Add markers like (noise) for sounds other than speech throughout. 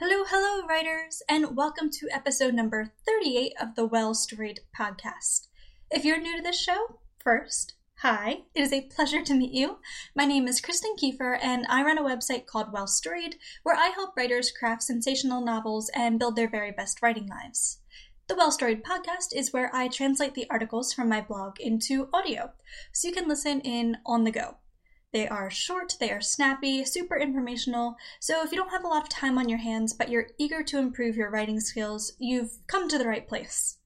Hello, hello, writers, and welcome to episode number 38 of the Well Storied podcast. If you're new to this show, first, hi, it is a pleasure to meet you. My name is Kristen Kieffer, and I run a website called Well Storied, where I help writers craft sensational novels and build their very best writing lives. The Well Storied podcast is where I translate the articles from my blog into audio, so you can listen in on the go. They are short, they are snappy, super informational, so if you don't have a lot of time on your hands but you're eager to improve your writing skills, you've come to the right place.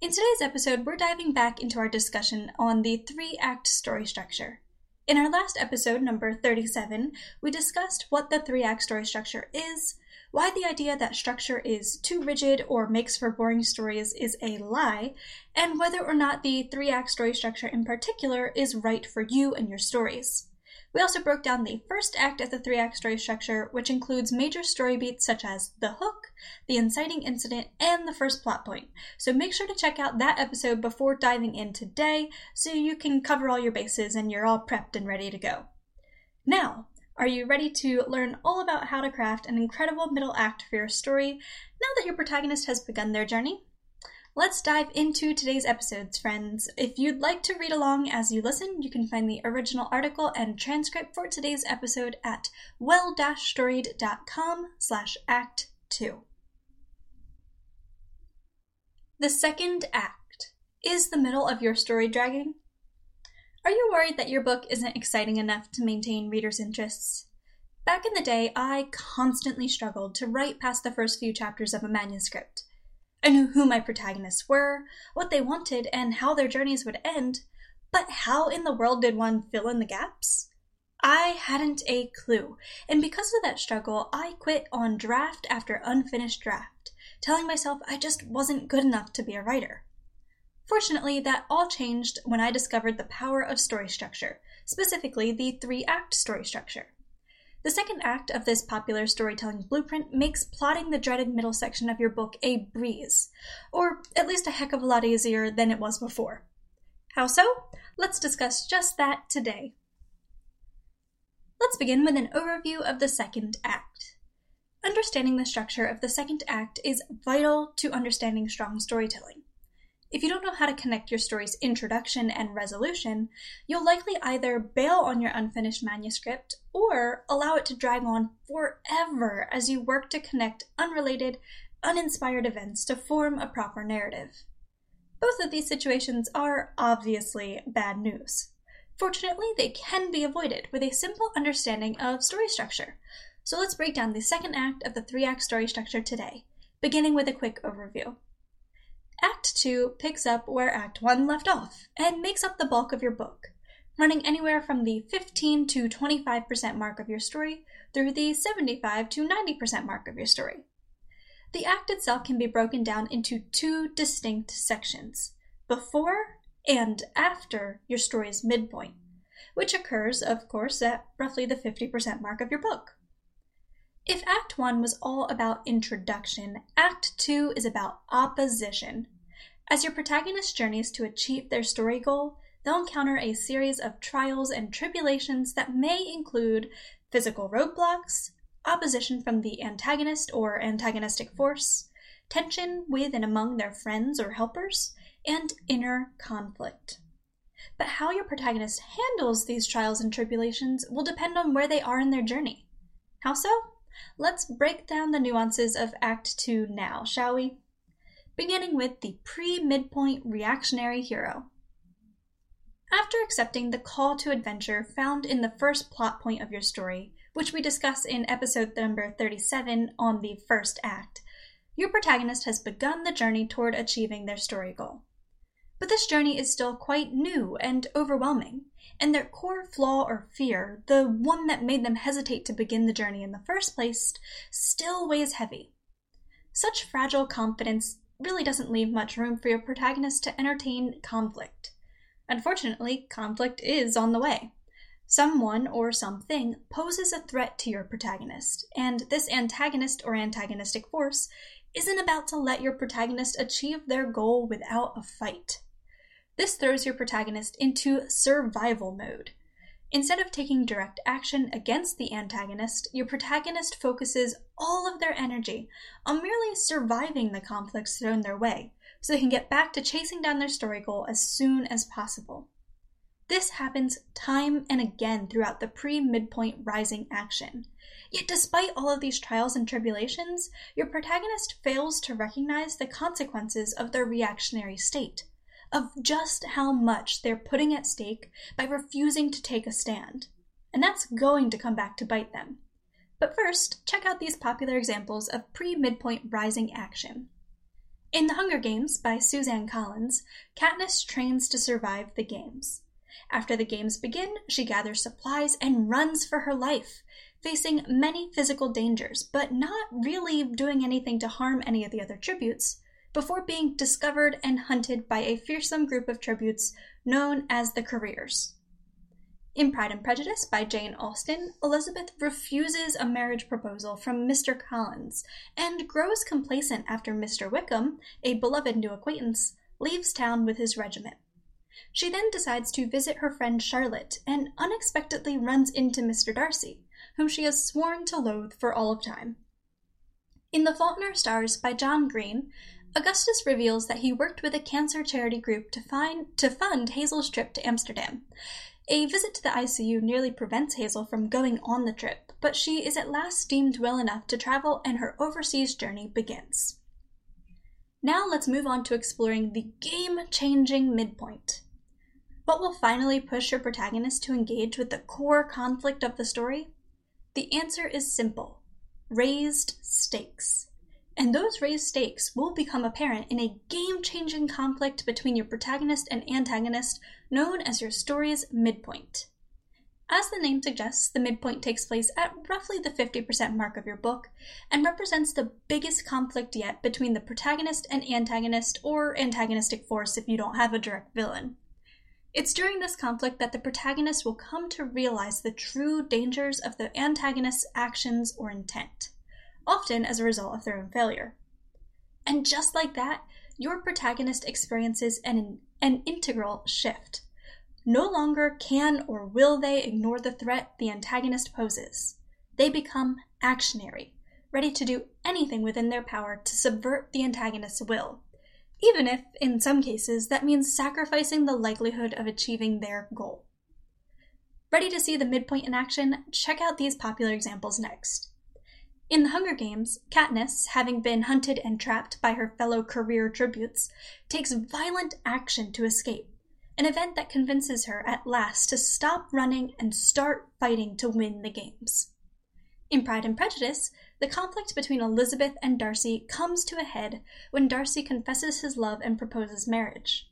In today's episode, we're diving back into our discussion on the three act story structure. In our last episode, number 37, we discussed what the three act story structure is, why the idea that structure is too rigid or makes for boring stories is a lie, and whether or not the three act story structure in particular is right for you and your stories. We also broke down the first act of the three act story structure, which includes major story beats such as the hook, the inciting incident, and the first plot point. So make sure to check out that episode before diving in today so you can cover all your bases and you're all prepped and ready to go. Now, are you ready to learn all about how to craft an incredible middle act for your story now that your protagonist has begun their journey? Let's dive into today's episodes, friends. If you'd like to read along as you listen, you can find the original article and transcript for today's episode at well-storied.com slash act 2. The second act. Is the middle of your story dragging? Are you worried that your book isn't exciting enough to maintain readers' interests? Back in the day, I constantly struggled to write past the first few chapters of a manuscript. I knew who my protagonists were, what they wanted, and how their journeys would end, but how in the world did one fill in the gaps? I hadn't a clue, and because of that struggle, I quit on draft after unfinished draft, telling myself I just wasn't good enough to be a writer. Fortunately, that all changed when I discovered the power of story structure, specifically the three act story structure. The second act of this popular storytelling blueprint makes plotting the dreaded middle section of your book a breeze, or at least a heck of a lot easier than it was before. How so? Let's discuss just that today. Let's begin with an overview of the second act. Understanding the structure of the second act is vital to understanding strong storytelling. If you don't know how to connect your story's introduction and resolution, you'll likely either bail on your unfinished manuscript or allow it to drag on forever as you work to connect unrelated, uninspired events to form a proper narrative. Both of these situations are obviously bad news. Fortunately, they can be avoided with a simple understanding of story structure. So let's break down the second act of the three act story structure today, beginning with a quick overview. Act 2 picks up where Act 1 left off and makes up the bulk of your book, running anywhere from the 15 to 25% mark of your story through the 75 to 90% mark of your story. The act itself can be broken down into two distinct sections before and after your story's midpoint, which occurs, of course, at roughly the 50% mark of your book. If Act 1 was all about introduction, Act 2 is about opposition. As your protagonist journeys to achieve their story goal, they'll encounter a series of trials and tribulations that may include physical roadblocks, opposition from the antagonist or antagonistic force, tension with and among their friends or helpers, and inner conflict. But how your protagonist handles these trials and tribulations will depend on where they are in their journey. How so? Let's break down the nuances of Act 2 now, shall we? Beginning with the pre midpoint reactionary hero. After accepting the call to adventure found in the first plot point of your story, which we discuss in episode number 37 on the first act, your protagonist has begun the journey toward achieving their story goal. But this journey is still quite new and overwhelming, and their core flaw or fear, the one that made them hesitate to begin the journey in the first place, still weighs heavy. Such fragile confidence really doesn't leave much room for your protagonist to entertain conflict. Unfortunately, conflict is on the way. Someone or something poses a threat to your protagonist, and this antagonist or antagonistic force isn't about to let your protagonist achieve their goal without a fight. This throws your protagonist into survival mode. Instead of taking direct action against the antagonist, your protagonist focuses all of their energy on merely surviving the conflicts thrown their way, so they can get back to chasing down their story goal as soon as possible. This happens time and again throughout the pre midpoint rising action. Yet, despite all of these trials and tribulations, your protagonist fails to recognize the consequences of their reactionary state, of just how much they're putting at stake by refusing to take a stand. And that's going to come back to bite them. But first, check out these popular examples of pre midpoint rising action. In The Hunger Games by Suzanne Collins, Katniss trains to survive the games. After the games begin, she gathers supplies and runs for her life, facing many physical dangers, but not really doing anything to harm any of the other tributes, before being discovered and hunted by a fearsome group of tributes known as the Careers. In Pride and Prejudice by Jane Austen, Elizabeth refuses a marriage proposal from Mr. Collins and grows complacent after Mr. Wickham, a beloved new acquaintance, leaves town with his regiment. She then decides to visit her friend Charlotte and unexpectedly runs into Mr. Darcy, whom she has sworn to loathe for all of time. In The Fault in Our Stars by John Green, Augustus reveals that he worked with a cancer charity group to, find, to fund Hazel's trip to Amsterdam. A visit to the ICU nearly prevents Hazel from going on the trip, but she is at last deemed well enough to travel and her overseas journey begins. Now let's move on to exploring the game changing midpoint. What will finally push your protagonist to engage with the core conflict of the story? The answer is simple raised stakes. And those raised stakes will become apparent in a game changing conflict between your protagonist and antagonist known as your story's midpoint. As the name suggests, the midpoint takes place at roughly the 50% mark of your book and represents the biggest conflict yet between the protagonist and antagonist, or antagonistic force if you don't have a direct villain. It's during this conflict that the protagonist will come to realize the true dangers of the antagonist's actions or intent, often as a result of their own failure. And just like that, your protagonist experiences an, an integral shift. No longer can or will they ignore the threat the antagonist poses. They become actionary, ready to do anything within their power to subvert the antagonist's will even if, in some cases, that means sacrificing the likelihood of achieving their goal. Ready to see the midpoint in action? Check out these popular examples next. In The Hunger Games, Katniss, having been hunted and trapped by her fellow career tributes, takes violent action to escape, an event that convinces her at last to stop running and start fighting to win the games. In Pride and Prejudice, the conflict between Elizabeth and Darcy comes to a head when Darcy confesses his love and proposes marriage.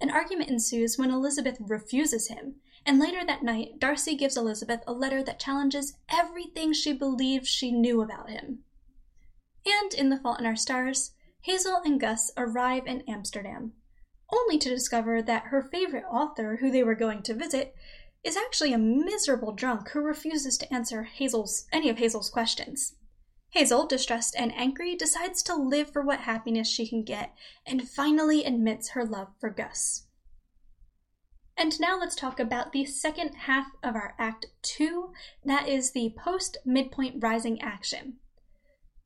An argument ensues when Elizabeth refuses him, and later that night, Darcy gives Elizabeth a letter that challenges everything she believed she knew about him. And in The Fault in Our Stars, Hazel and Gus arrive in Amsterdam, only to discover that her favorite author, who they were going to visit, is actually a miserable drunk who refuses to answer Hazel's any of Hazel's questions. Hazel, distressed and angry, decides to live for what happiness she can get and finally admits her love for Gus. And now let's talk about the second half of our Act 2, that is the post midpoint rising action.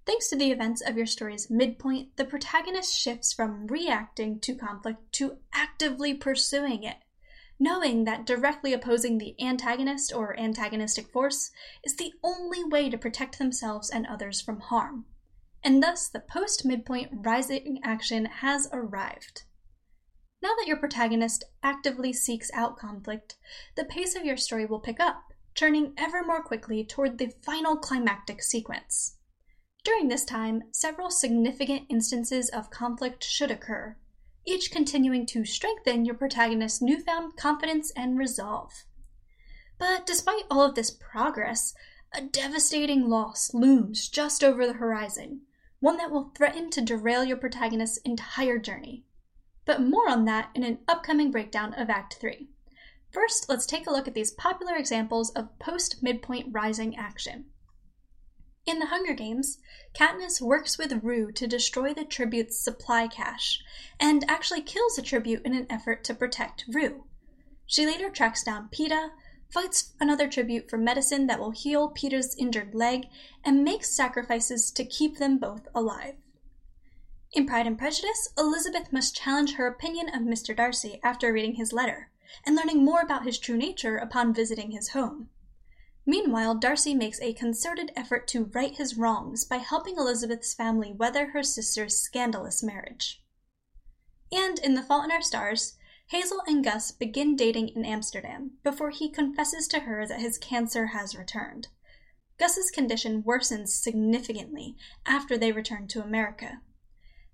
Thanks to the events of your story's midpoint, the protagonist shifts from reacting to conflict to actively pursuing it knowing that directly opposing the antagonist or antagonistic force is the only way to protect themselves and others from harm. And thus, the post midpoint rising action has arrived. Now that your protagonist actively seeks out conflict, the pace of your story will pick up, turning ever more quickly toward the final climactic sequence. During this time, several significant instances of conflict should occur, each continuing to strengthen your protagonist's newfound confidence and resolve. But despite all of this progress, a devastating loss looms just over the horizon, one that will threaten to derail your protagonist's entire journey. But more on that in an upcoming breakdown of Act 3. First, let's take a look at these popular examples of post midpoint rising action. In The Hunger Games, Katniss works with Rue to destroy the tribute's supply cache, and actually kills a tribute in an effort to protect Rue. She later tracks down Peeta, fights another tribute for medicine that will heal Peeta's injured leg, and makes sacrifices to keep them both alive. In Pride and Prejudice, Elizabeth must challenge her opinion of Mr. Darcy after reading his letter, and learning more about his true nature upon visiting his home. Meanwhile, Darcy makes a concerted effort to right his wrongs by helping Elizabeth's family weather her sister's scandalous marriage. And in The Fault in Our Stars, Hazel and Gus begin dating in Amsterdam before he confesses to her that his cancer has returned. Gus's condition worsens significantly after they return to America.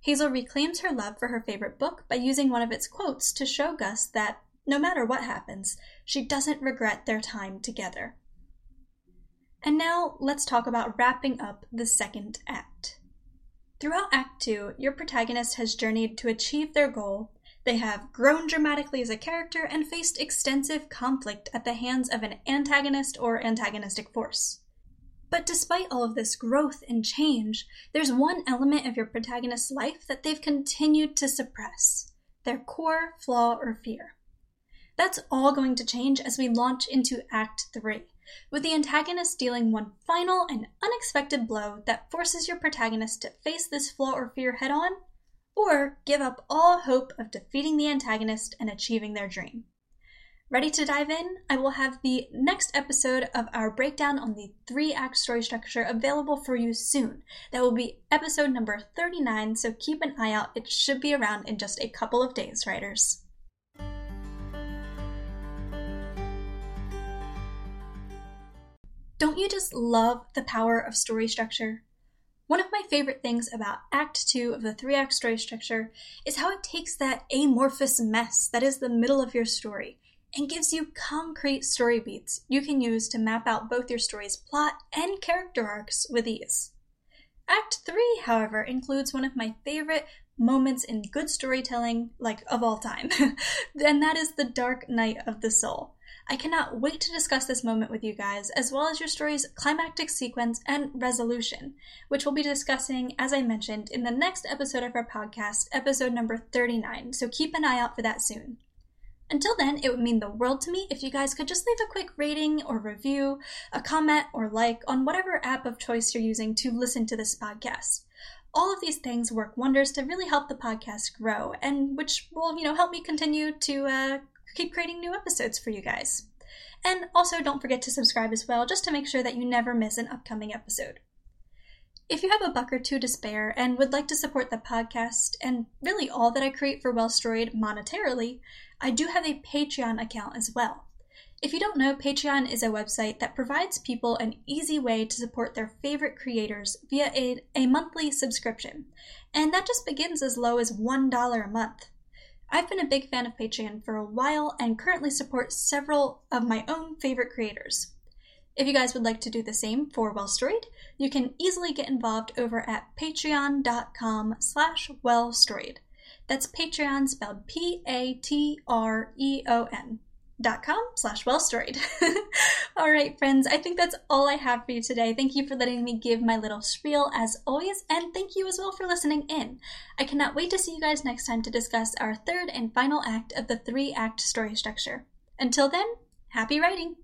Hazel reclaims her love for her favorite book by using one of its quotes to show Gus that, no matter what happens, she doesn't regret their time together. And now let's talk about wrapping up the second act. Throughout Act 2, your protagonist has journeyed to achieve their goal they have grown dramatically as a character and faced extensive conflict at the hands of an antagonist or antagonistic force. But despite all of this growth and change, there's one element of your protagonist's life that they've continued to suppress their core flaw or fear. That's all going to change as we launch into Act 3, with the antagonist dealing one final and unexpected blow that forces your protagonist to face this flaw or fear head on or give up all hope of defeating the antagonist and achieving their dream. Ready to dive in? I will have the next episode of our breakdown on the three act story structure available for you soon. That will be episode number 39, so keep an eye out. It should be around in just a couple of days, writers. Don't you just love the power of story structure? One of my favorite things about Act 2 of the three act story structure is how it takes that amorphous mess that is the middle of your story and gives you concrete story beats you can use to map out both your story's plot and character arcs with ease. Act 3, however, includes one of my favorite moments in good storytelling, like of all time, (laughs) and that is the dark night of the soul. I cannot wait to discuss this moment with you guys, as well as your story's climactic sequence and resolution, which we'll be discussing, as I mentioned, in the next episode of our podcast, episode number 39, so keep an eye out for that soon. Until then, it would mean the world to me if you guys could just leave a quick rating or review, a comment or like on whatever app of choice you're using to listen to this podcast. All of these things work wonders to really help the podcast grow, and which will, you know, help me continue to uh, keep creating new episodes for you guys. And also, don't forget to subscribe as well, just to make sure that you never miss an upcoming episode. If you have a buck or two to spare and would like to support the podcast and really all that I create for Well Storied monetarily, I do have a Patreon account as well. If you don't know, Patreon is a website that provides people an easy way to support their favorite creators via a, a monthly subscription. And that just begins as low as $1 a month. I've been a big fan of Patreon for a while and currently support several of my own favorite creators. If you guys would like to do the same for Well Storied, you can easily get involved over at patreon.com slash wellstoried. That's Patreon spelled P-A-T-R-E-O-N dot com slash well storied. (laughs) all right, friends, I think that's all I have for you today. Thank you for letting me give my little spiel as always, and thank you as well for listening in. I cannot wait to see you guys next time to discuss our third and final act of the three act story structure. Until then, happy writing!